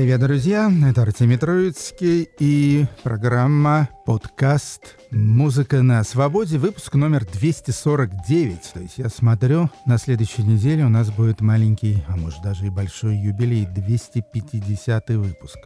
Привет, друзья! Это Артемий Троицкий и программа подкаст «Музыка на свободе», выпуск номер 249. То есть я смотрю, на следующей неделе у нас будет маленький, а может даже и большой юбилей, 250 выпуск.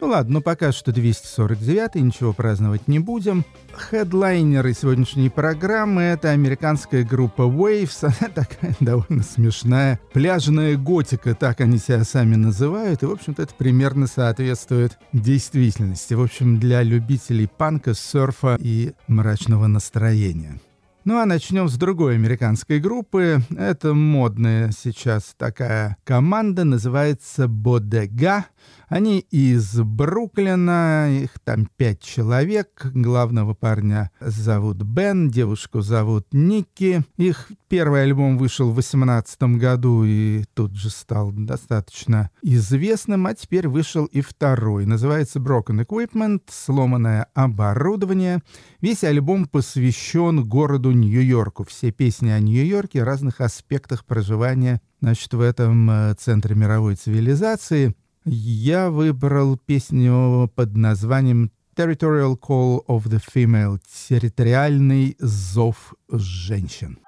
Ну ладно, ну пока что 249 ничего праздновать не будем. Хедлайнеры сегодняшней программы — это американская группа Waves. Она такая довольно смешная. Пляжная готика, так они себя сами называют. И, в общем-то, это примерно соответствует действительности. В общем, для любителей панка, серфа и мрачного настроения. Ну а начнем с другой американской группы. Это модная сейчас такая команда, называется Бодега. Они из Бруклина, их там пять человек. Главного парня зовут Бен, девушку зовут Ники. Их первый альбом вышел в 2018 году и тут же стал достаточно известным, а теперь вышел и второй. Называется Broken Equipment, сломанное оборудование. Весь альбом посвящен городу Нью-Йорку. Все песни о Нью-Йорке, разных аспектах проживания значит, в этом э, центре мировой цивилизации. Я выбрал песню под названием Territorial Call of the Female — территориальный зов женщин.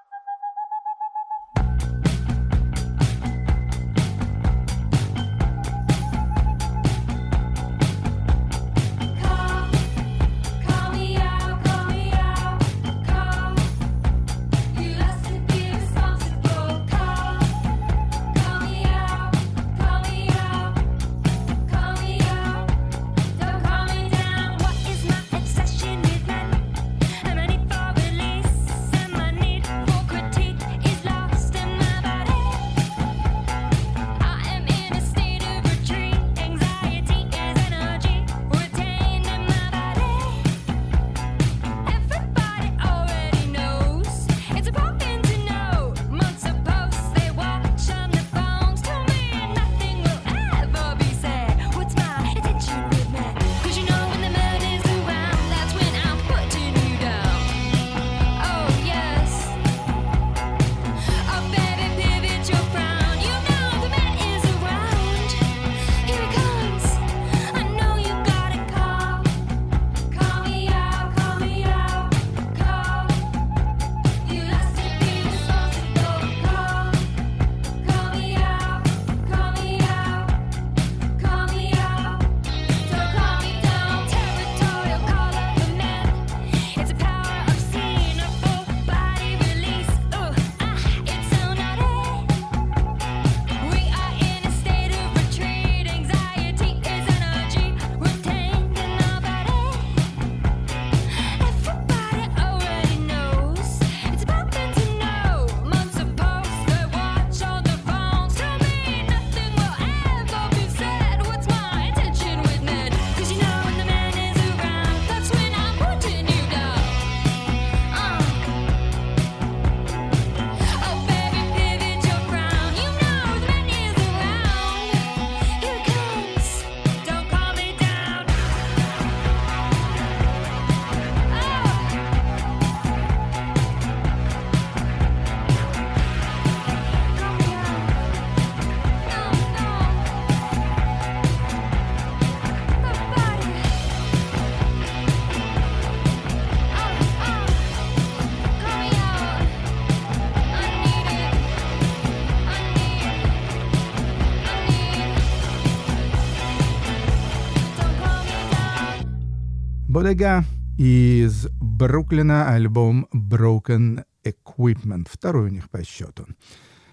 Бодега из Бруклина, альбом Broken Equipment, второй у них по счету.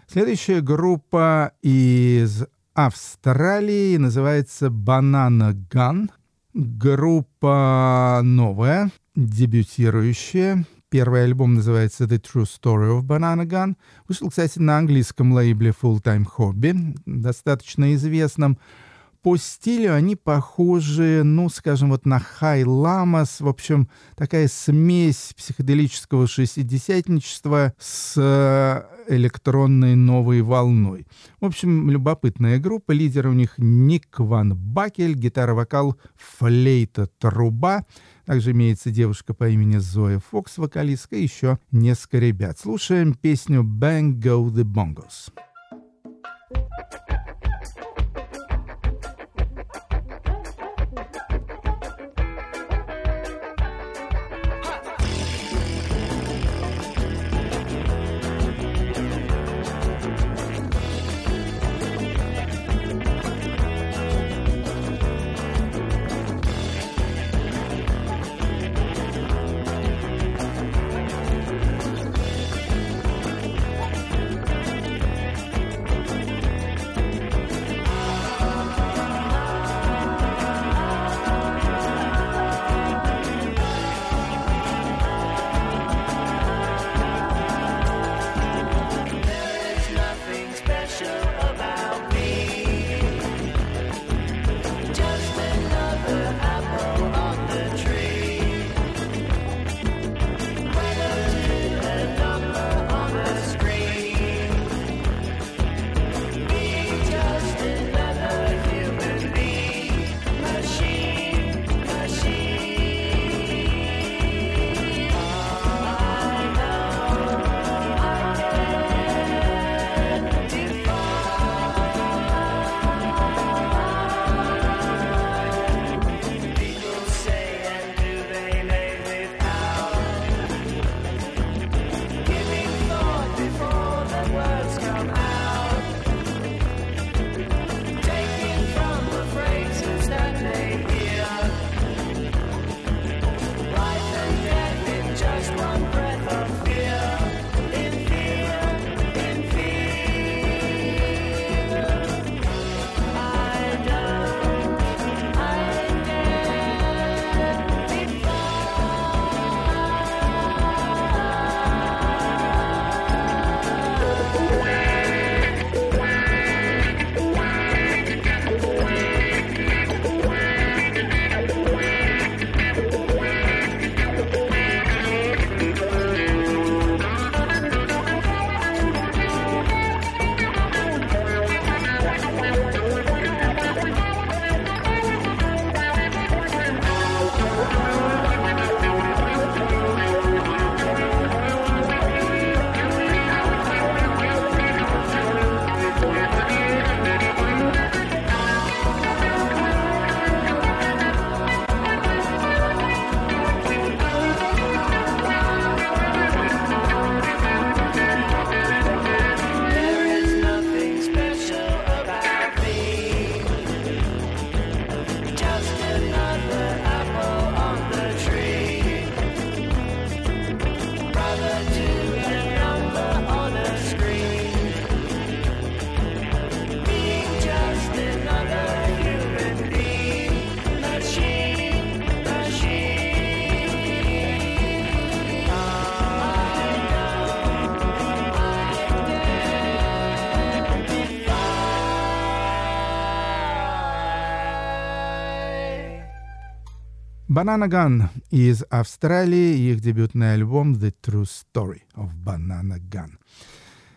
Следующая группа из Австралии называется Banana Gun. Группа новая, дебютирующая. Первый альбом называется The True Story of Banana Gun. Вышел, кстати, на английском лейбле Full Time Hobby, достаточно известном по стилю они похожи, ну, скажем, вот на Хай Ламас. В общем, такая смесь психоделического шестидесятничества с э, электронной новой волной. В общем, любопытная группа. Лидер у них Ник Ван Бакель, гитара-вокал, флейта, труба. Также имеется девушка по имени Зоя Фокс, вокалистка, и еще несколько ребят. Слушаем песню «Bang Go the Bongos». Banana Gun из Австралии, их дебютный альбом The True Story of Banana Gun.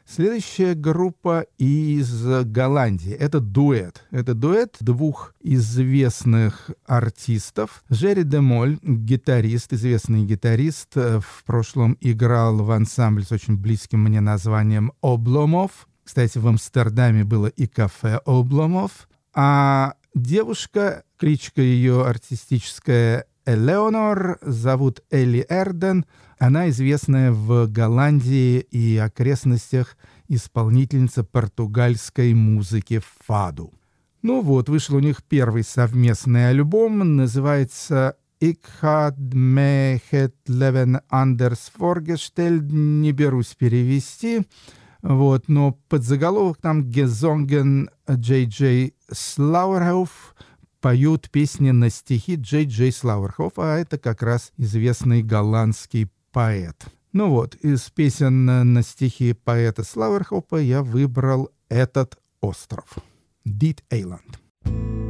Следующая группа из Голландии. Это дуэт. Это дуэт двух известных артистов. Жерри Демоль, гитарист, известный гитарист, э, в прошлом играл в ансамбле с очень близким мне названием «Обломов». Кстати, в Амстердаме было и кафе «Обломов». А девушка, кличка ее артистическая Элеонор, зовут Элли Эрден — она известная в Голландии и окрестностях исполнительница португальской музыки «Фаду». Ну вот, вышел у них первый совместный альбом, называется «Ik had me het leven anders voorgesteld», не берусь перевести, вот, но подзаголовок там «Gezongen Джей Джей Слауэрхоф», поют песни на стихи Джей Джей Слауэрхоф, а это как раз известный голландский поэт. Ну вот, из песен на стихи поэта Славерхопа я выбрал этот остров. Дит Эйланд. Voor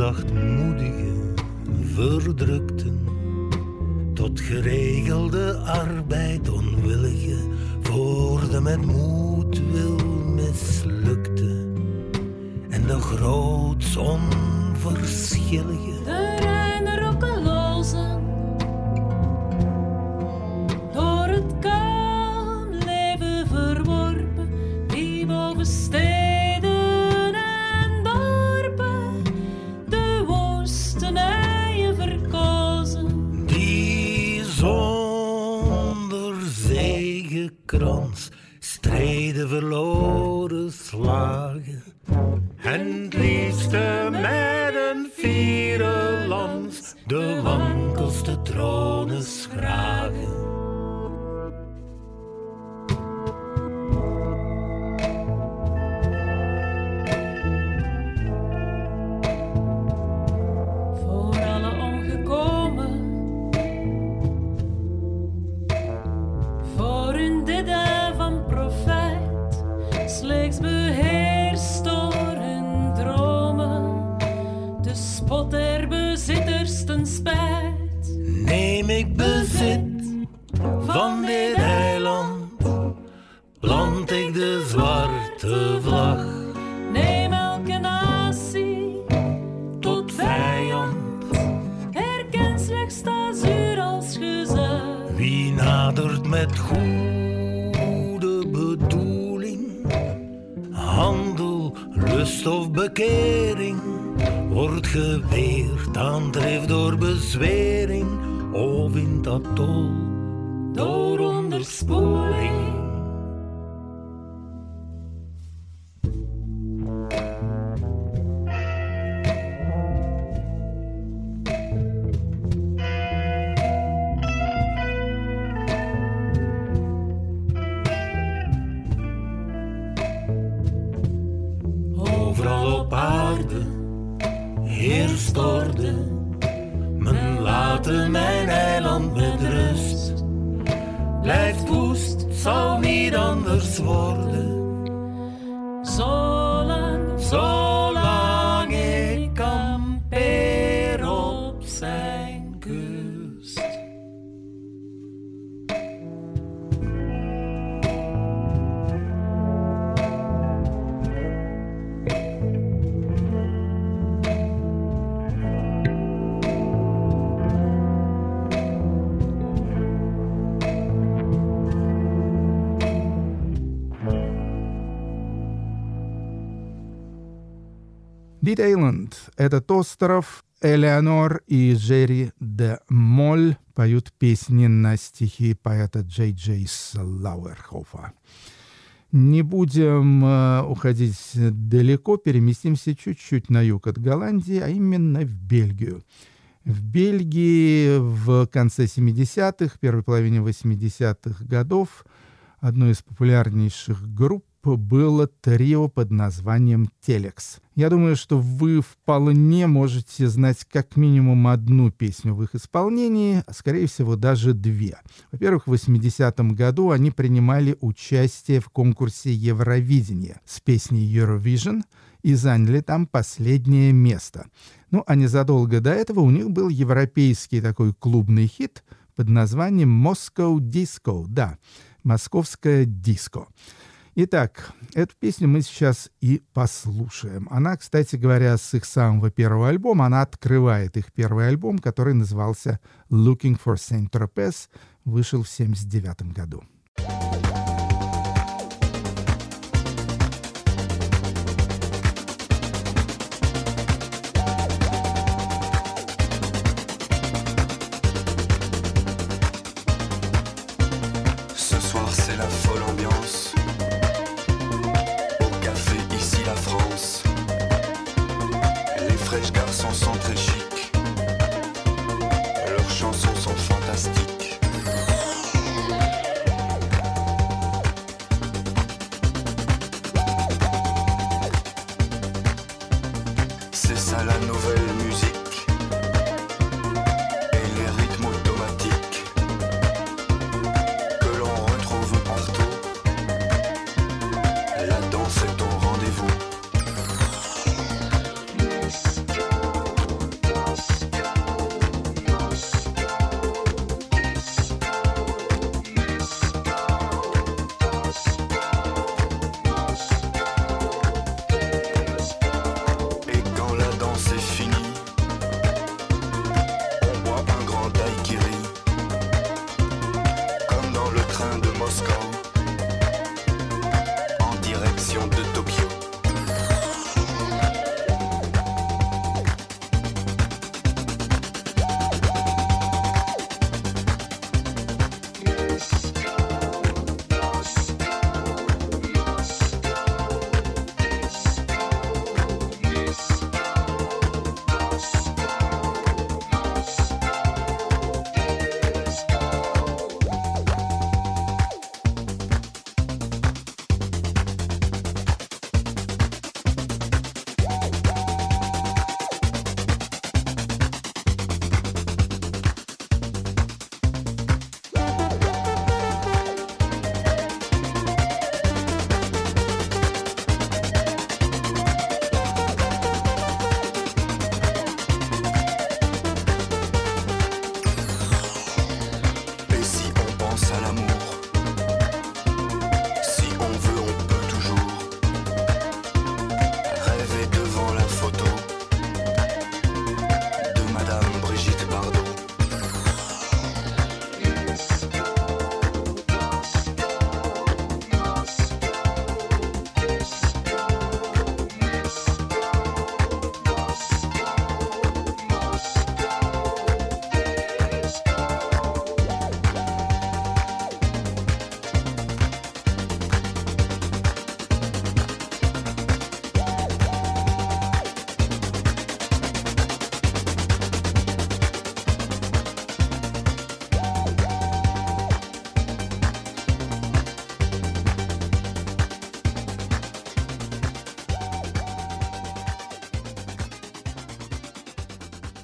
zachtmoedige, verdrukten tot geregelde arbeid onwillige, voor de met moed wil mislukte en de groots onverschillige. you Дит Эйланд — этот остров. Элеонор и Джерри де Моль поют песни на стихи поэта Джей Джей Слауэрхофа. Не будем э, уходить далеко, переместимся чуть-чуть на юг от Голландии, а именно в Бельгию. В Бельгии в конце 70-х, первой половине 80-х годов одной из популярнейших групп было трио под названием «Телекс». Я думаю, что вы вполне можете знать как минимум одну песню в их исполнении, а скорее всего даже две. Во-первых, в 80-м году они принимали участие в конкурсе Евровидения с песней Eurovision и заняли там последнее место. Ну, а незадолго до этого у них был европейский такой клубный хит под названием «Moscow Disco», да, «Московское диско». Итак, эту песню мы сейчас и послушаем. Она, кстати говоря, с их самого первого альбома, она открывает их первый альбом, который назывался «Looking for Saint Tropez», вышел в 1979 году. Roscoe.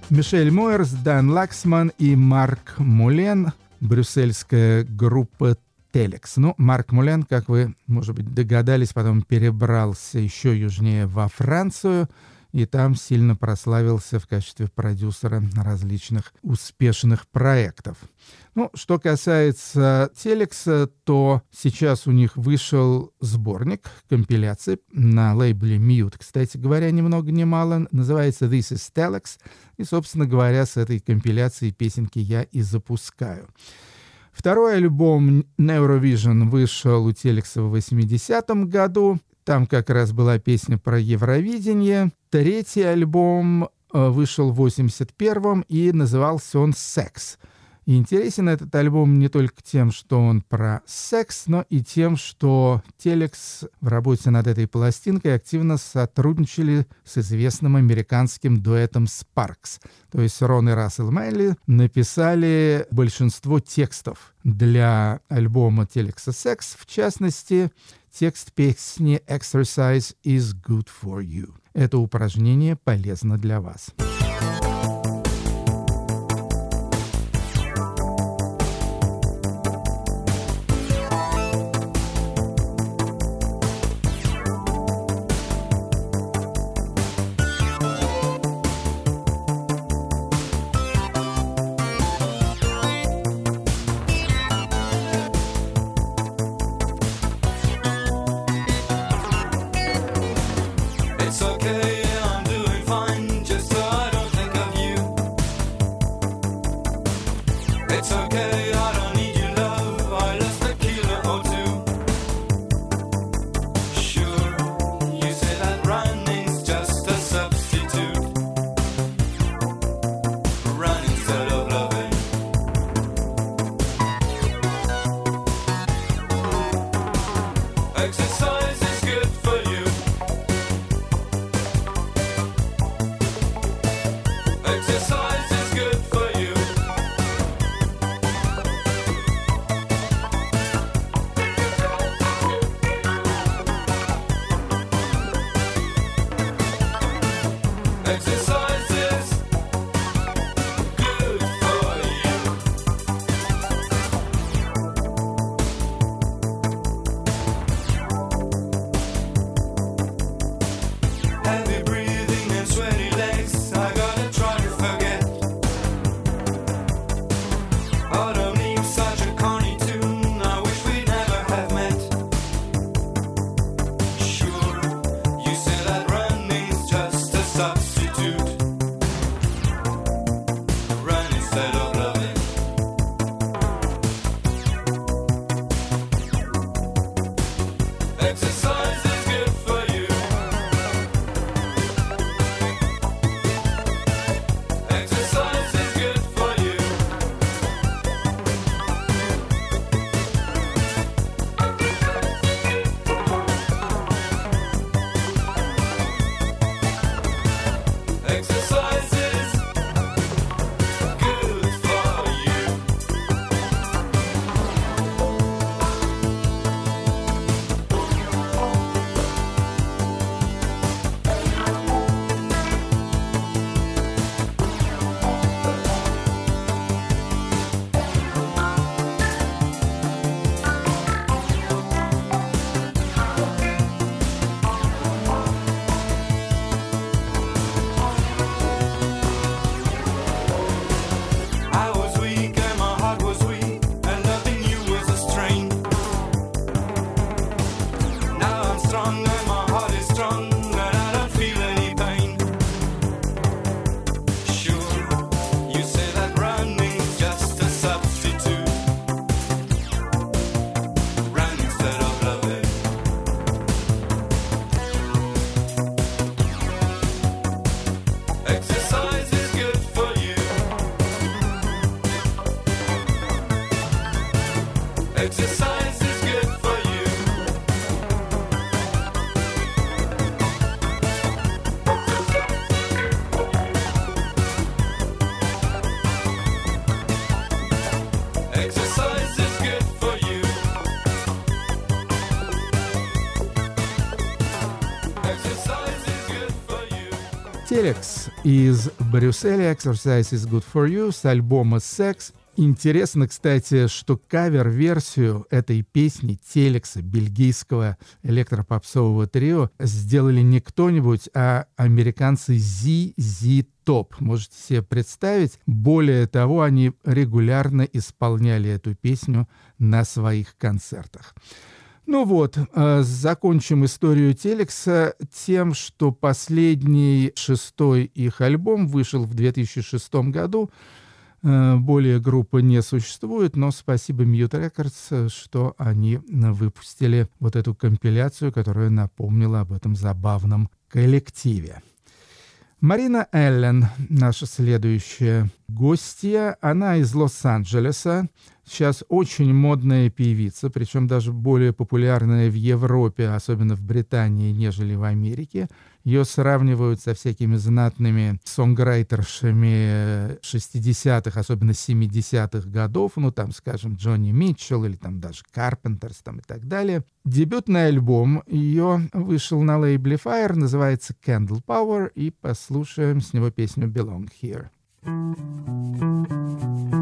Мишель Мойерс, Дан Лаксман и Марк Мулен, брюссельская группа Телекс. Ну, Марк Мулен, как вы, может быть, догадались, потом перебрался еще южнее во Францию – и там сильно прославился в качестве продюсера различных успешных проектов. Ну, что касается Телекса, то сейчас у них вышел сборник, компиляции на лейбле Mute. Кстати говоря, ни много ни мало. Называется This is Telex. И, собственно говоря, с этой компиляцией песенки я и запускаю. Второй альбом Neurovision вышел у Телекса в 80-м году. Там как раз была песня про Евровидение. Третий альбом э, вышел в 81-м и назывался он «Секс». И интересен этот альбом не только тем, что он про секс, но и тем, что Телекс в работе над этой пластинкой активно сотрудничали с известным американским дуэтом Sparks. То есть Рон и Рассел Майли написали большинство текстов для альбома Телекса «Секс», в частности, текст песни «Exercise is good for you». Это упражнение полезно для вас. Телекс из Брюсселя «Exercise is good for you» с альбома «Секс». Интересно, кстати, что кавер-версию этой песни Телекса, бельгийского электропопсового трио, сделали не кто-нибудь, а американцы ZZ Top. Можете себе представить? Более того, они регулярно исполняли эту песню на своих концертах. Ну вот, э, закончим историю Телекса тем, что последний шестой их альбом вышел в 2006 году. Э, Более группы не существует, но спасибо Mute Records, что они выпустили вот эту компиляцию, которая напомнила об этом забавном коллективе. Марина Эллен, наша следующая гостья, она из Лос-Анджелеса. Сейчас очень модная певица, причем даже более популярная в Европе, особенно в Британии, нежели в Америке. Ее сравнивают со всякими знатными сонграйтершами 60-х, особенно 70-х годов, ну там, скажем, Джонни Митчелл или там даже Карпентерс там и так далее. Дебютный альбом ее вышел на лейбле Fire, называется Candle Power, и послушаем с него песню Belong Here. California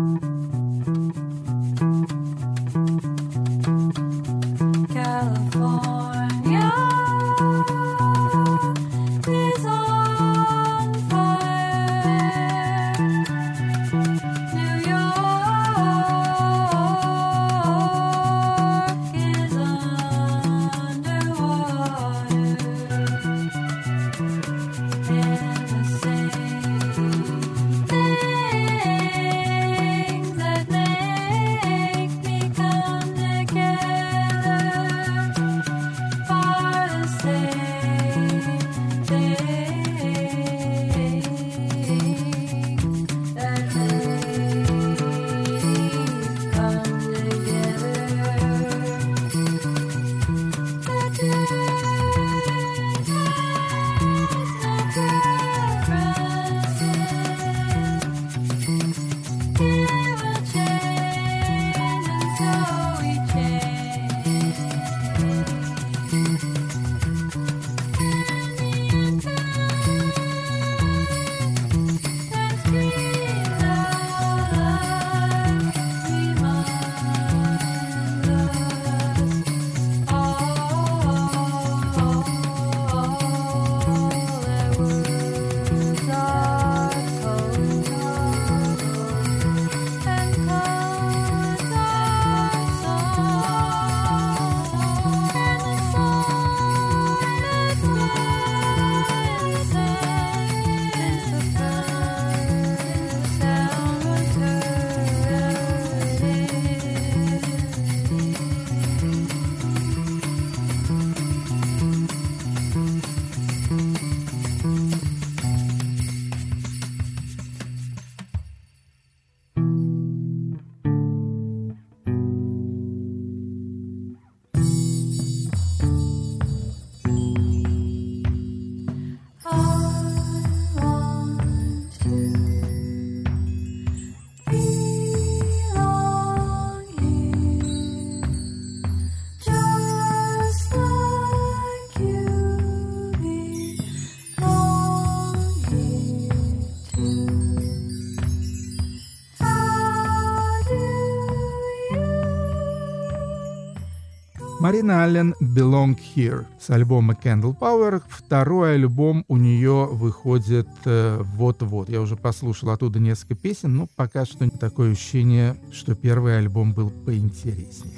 Марина Аллен «Belong Here» с альбома Candle Power. Второй альбом у нее выходит э, вот-вот. Я уже послушал оттуда несколько песен, но пока что такое ощущение, что первый альбом был поинтереснее.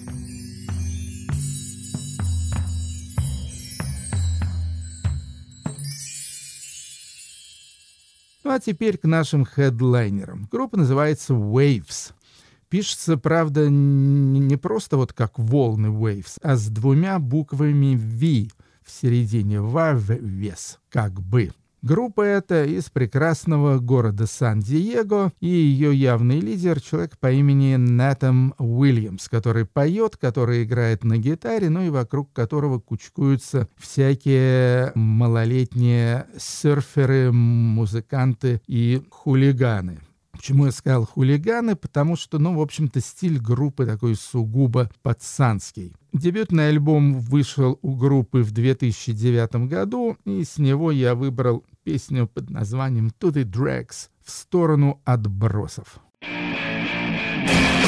Ну а теперь к нашим хедлайнерам. Группа называется Waves. Пишется, правда, не просто вот как волны Waves, а с двумя буквами V в середине. Вавес, как бы. Группа эта из прекрасного города Сан-Диего, и ее явный лидер — человек по имени Нэтом Уильямс, который поет, который играет на гитаре, ну и вокруг которого кучкуются всякие малолетние серферы, музыканты и хулиганы. Почему я сказал хулиганы? Потому что, ну, в общем-то, стиль группы такой сугубо пацанский. Дебютный альбом вышел у группы в 2009 году, и с него я выбрал песню под названием «To the Drags» в сторону отбросов. Look forward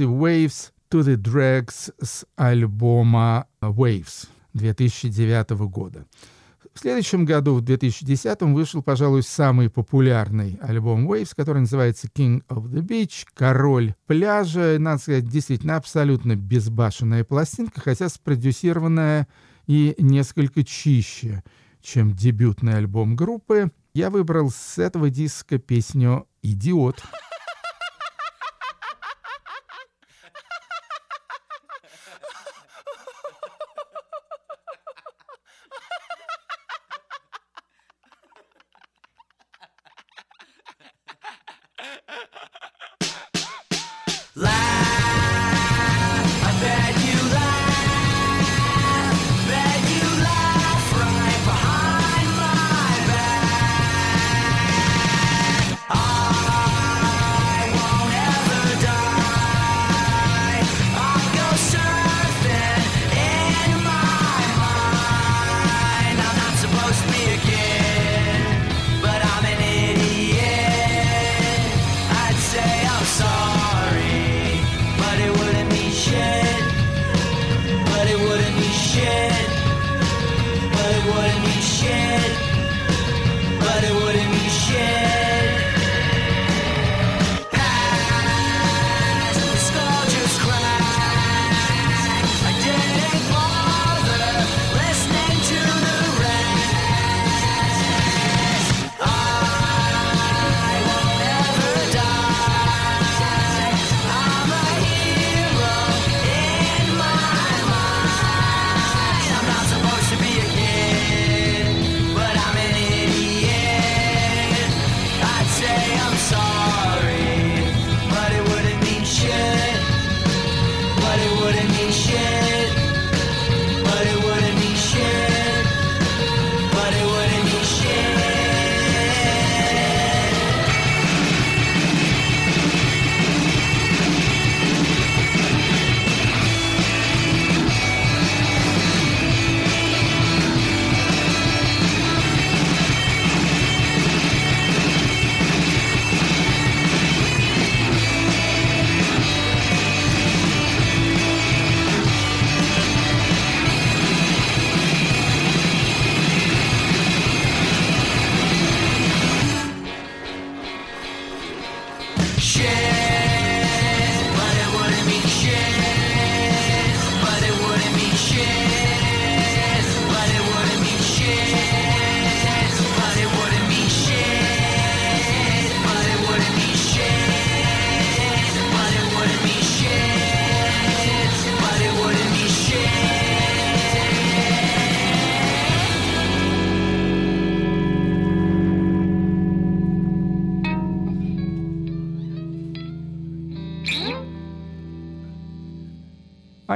И Waves to the Drags с альбома Waves 2009 года. В следующем году, в 2010 вышел, пожалуй, самый популярный альбом Waves, который называется King of the Beach, Король пляжа. Надо сказать, действительно абсолютно безбашенная пластинка, хотя спродюсированная и несколько чище, чем дебютный альбом группы. Я выбрал с этого диска песню «Идиот».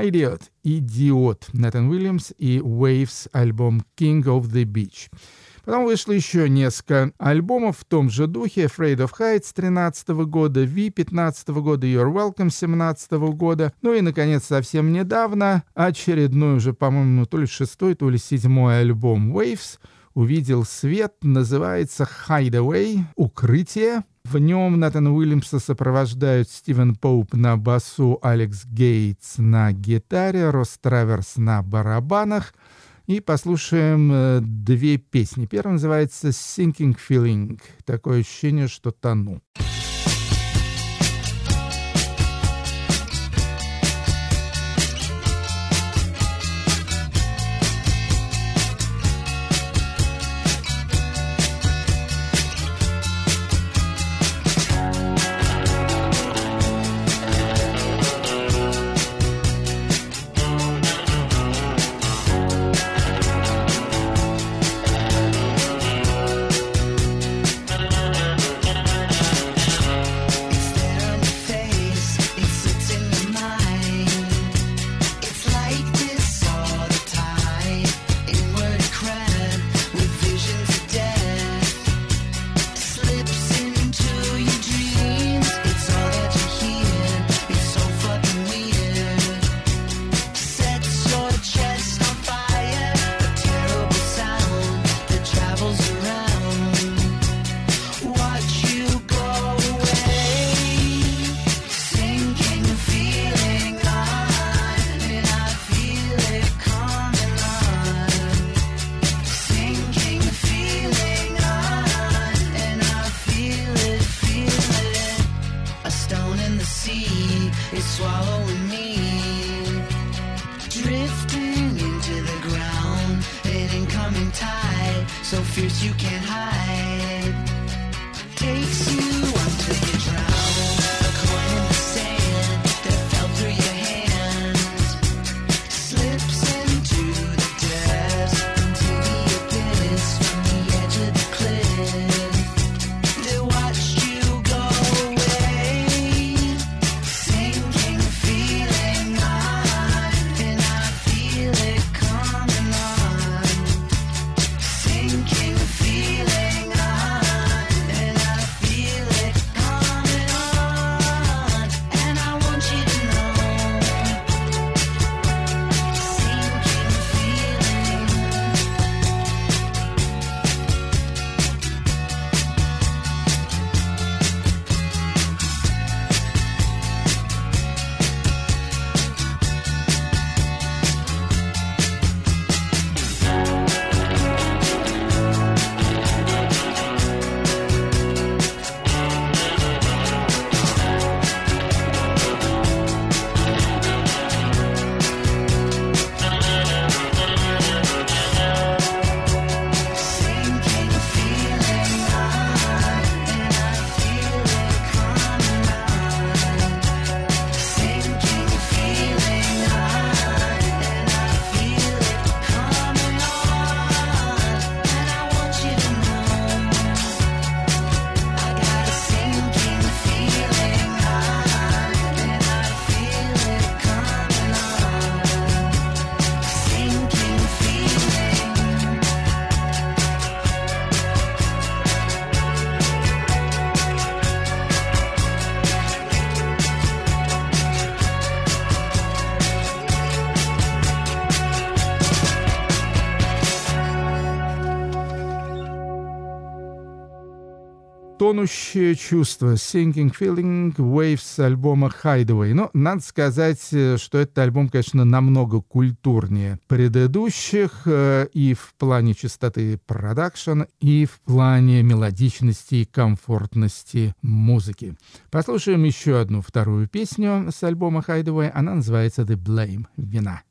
Idiot, Идиот, Нэттон Уильямс и Waves альбом King of the Beach. Потом вышло еще несколько альбомов в том же духе. Afraid of Heights 13 года, V 15 года, You're Welcome 17 года. Ну и, наконец, совсем недавно очередной уже, по-моему, то ли шестой, то ли седьмой альбом Waves увидел свет. Называется Hideaway, Укрытие. В нем Натан Уильямса сопровождают Стивен Поуп на басу, Алекс Гейтс на гитаре, Рос Траверс на барабанах. И послушаем э, две песни. Первая называется «Sinking Feeling». Такое ощущение, что тону. Sinking «Тягучее чувство» «Sinking Feeling Waves» альбома «Hideaway». Но надо сказать, э, что этот альбом, конечно, намного культурнее предыдущих э, и в плане частоты продакшн, и в плане мелодичности и комфортности музыки. Послушаем еще одну вторую песню с альбома «Hideaway». Она называется «The Blame» — «Вина».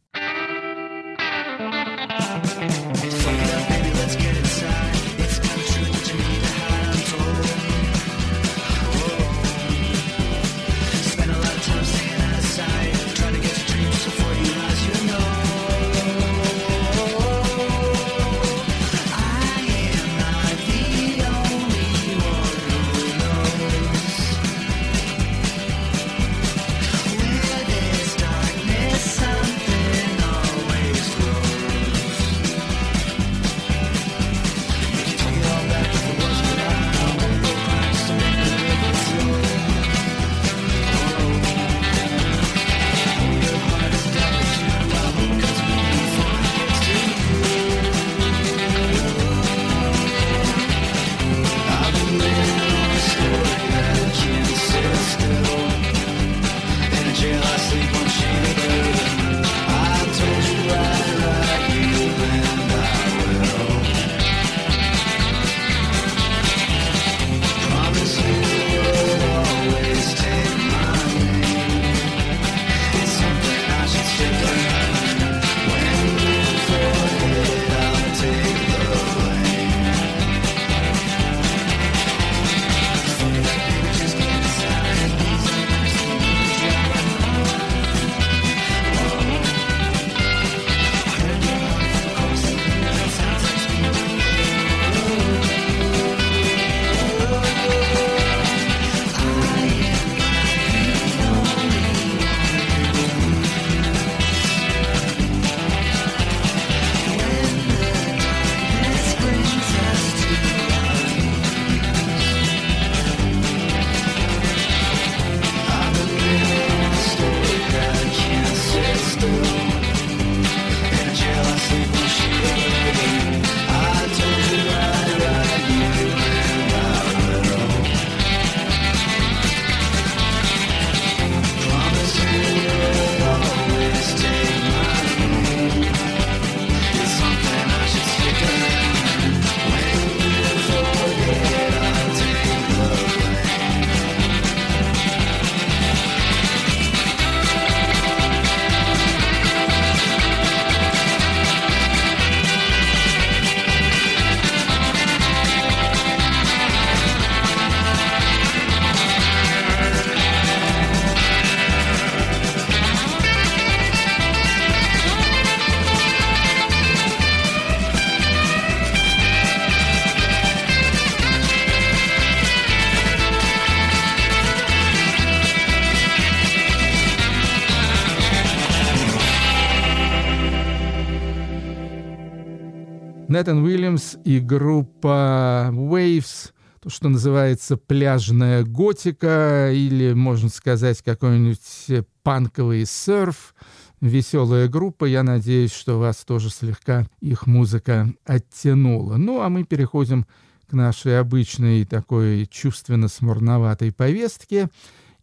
Нэтан Уильямс и группа Waves, то, что называется пляжная готика, или, можно сказать, какой-нибудь панковый серф, веселая группа. Я надеюсь, что вас тоже слегка их музыка оттянула. Ну, а мы переходим к нашей обычной такой чувственно-смурноватой повестке.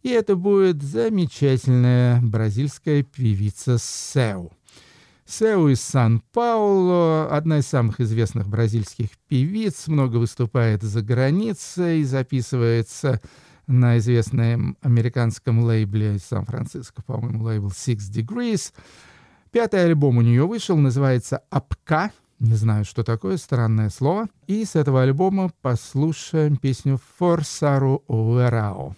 И это будет замечательная бразильская певица Сеу. Сеу из Сан-Пауло, одна из самых известных бразильских певиц, много выступает за границей, записывается на известном американском лейбле Сан-Франциско, по-моему, лейбл Six Degrees. Пятый альбом у нее вышел, называется «Апка». Не знаю, что такое, странное слово. И с этого альбома послушаем песню «Форсару Уэрао».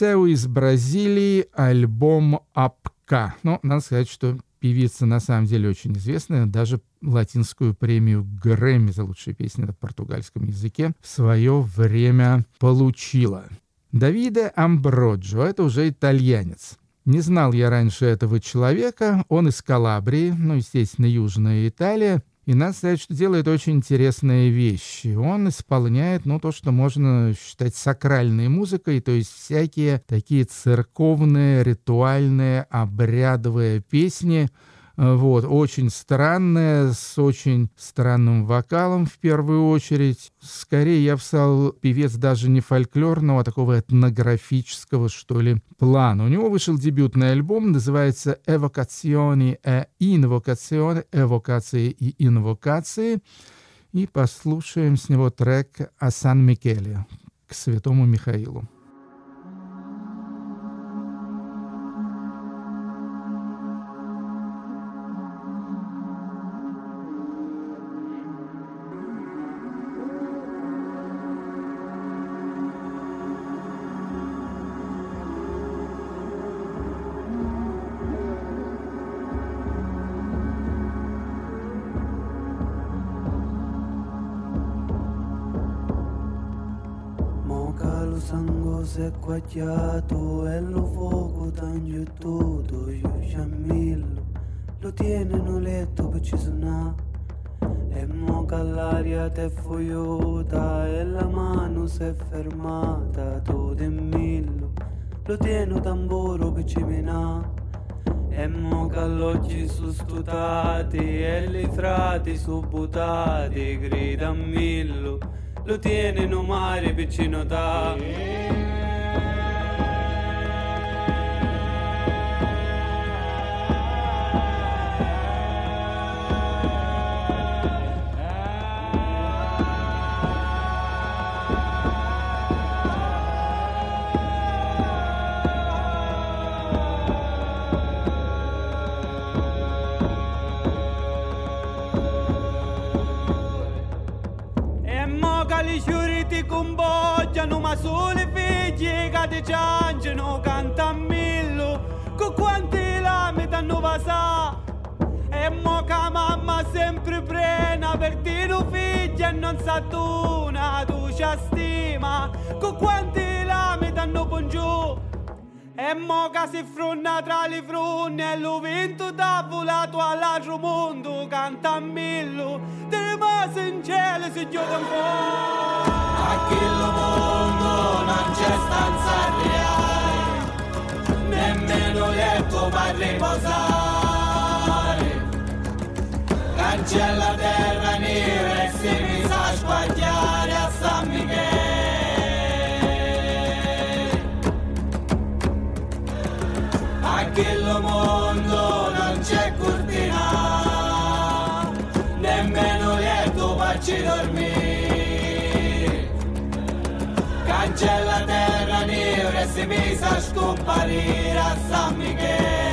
Сеу из Бразилии, альбом «Апка». Ну, надо сказать, что певица на самом деле очень известная, даже латинскую премию Грэмми за лучшие песни на португальском языке в свое время получила. Давиде Амброджо, это уже итальянец. Не знал я раньше этого человека, он из Калабрии, ну, естественно, Южная Италия, и сказать, что делает очень интересные вещи. Он исполняет, ну, то, что можно считать сакральной музыкой, то есть всякие такие церковные, ритуальные, обрядовые песни, Вот, очень странная, с очень странным вокалом в первую очередь. Скорее, я сказал, певец даже не фольклорного, а такого этнографического, что ли, плана. У него вышел дебютный альбом, называется «Эвокациони e инвокациони», «Эвокации и инвокации». И послушаем с него трек «А Сан-Микеле» к святому Михаилу. Cose guagliato e lo fuoco tanto tutto io sciammillo lo tiene in letto per ci suonare e mo che l'aria te foiota e la mano si è fermata tu de millo lo tiene tamburo per ci menà. E mo che alloggi su stutati e li frati su buttati grida millo lo tiene no mare vicino da E danno vasà e mo che mamma sempre prena per dire un figlio e non sa tu tu ci stima. Con quanti lame danno giù. E mo che si frunna tra le frunne e lo vento da volato all'altro mondo canta a millo. Te rimase in cielo si gioca un po' a quello mondo non c'è stanza reale. Nemmeno letto per riposare cancella terra nera e si mi sa squagliare a San Michele a quello mondo non c'è cortina, nemmeno letto farci dormire. Cancella terra nera e si mise a scomparire a San Michele.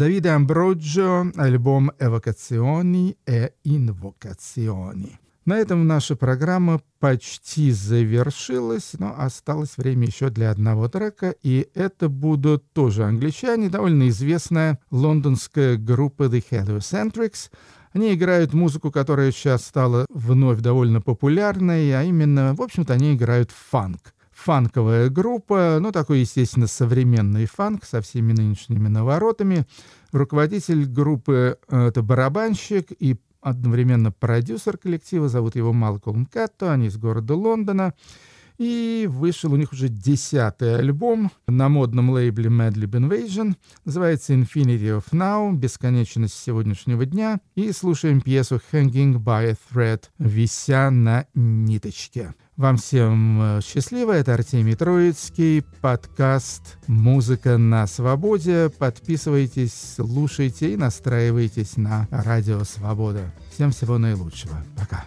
Давиде Амброджо, альбом «Эвокациони и инвокациони». На этом наша программа почти завершилась, но осталось время еще для одного трека, и это будут тоже англичане, довольно известная лондонская группа The Heliocentrics. Они играют музыку, которая сейчас стала вновь довольно популярной, а именно, в общем-то, они играют фанк фанковая группа, ну, такой, естественно, современный фанк со всеми нынешними наворотами. Руководитель группы э, — это барабанщик и одновременно продюсер коллектива, зовут его Малкольм Катто, они из города Лондона. И вышел у них уже десятый альбом на модном лейбле Madlib Invasion. Называется Infinity of Now, бесконечность сегодняшнего дня. И слушаем пьесу Hanging by a Thread, вися на ниточке. Вам всем э, счастливо. Это Артемий Троицкий. Подкаст «Музыка на свободе». Подписывайтесь, слушайте и настраивайтесь на Радио Свобода. Всем всего наилучшего. Пока.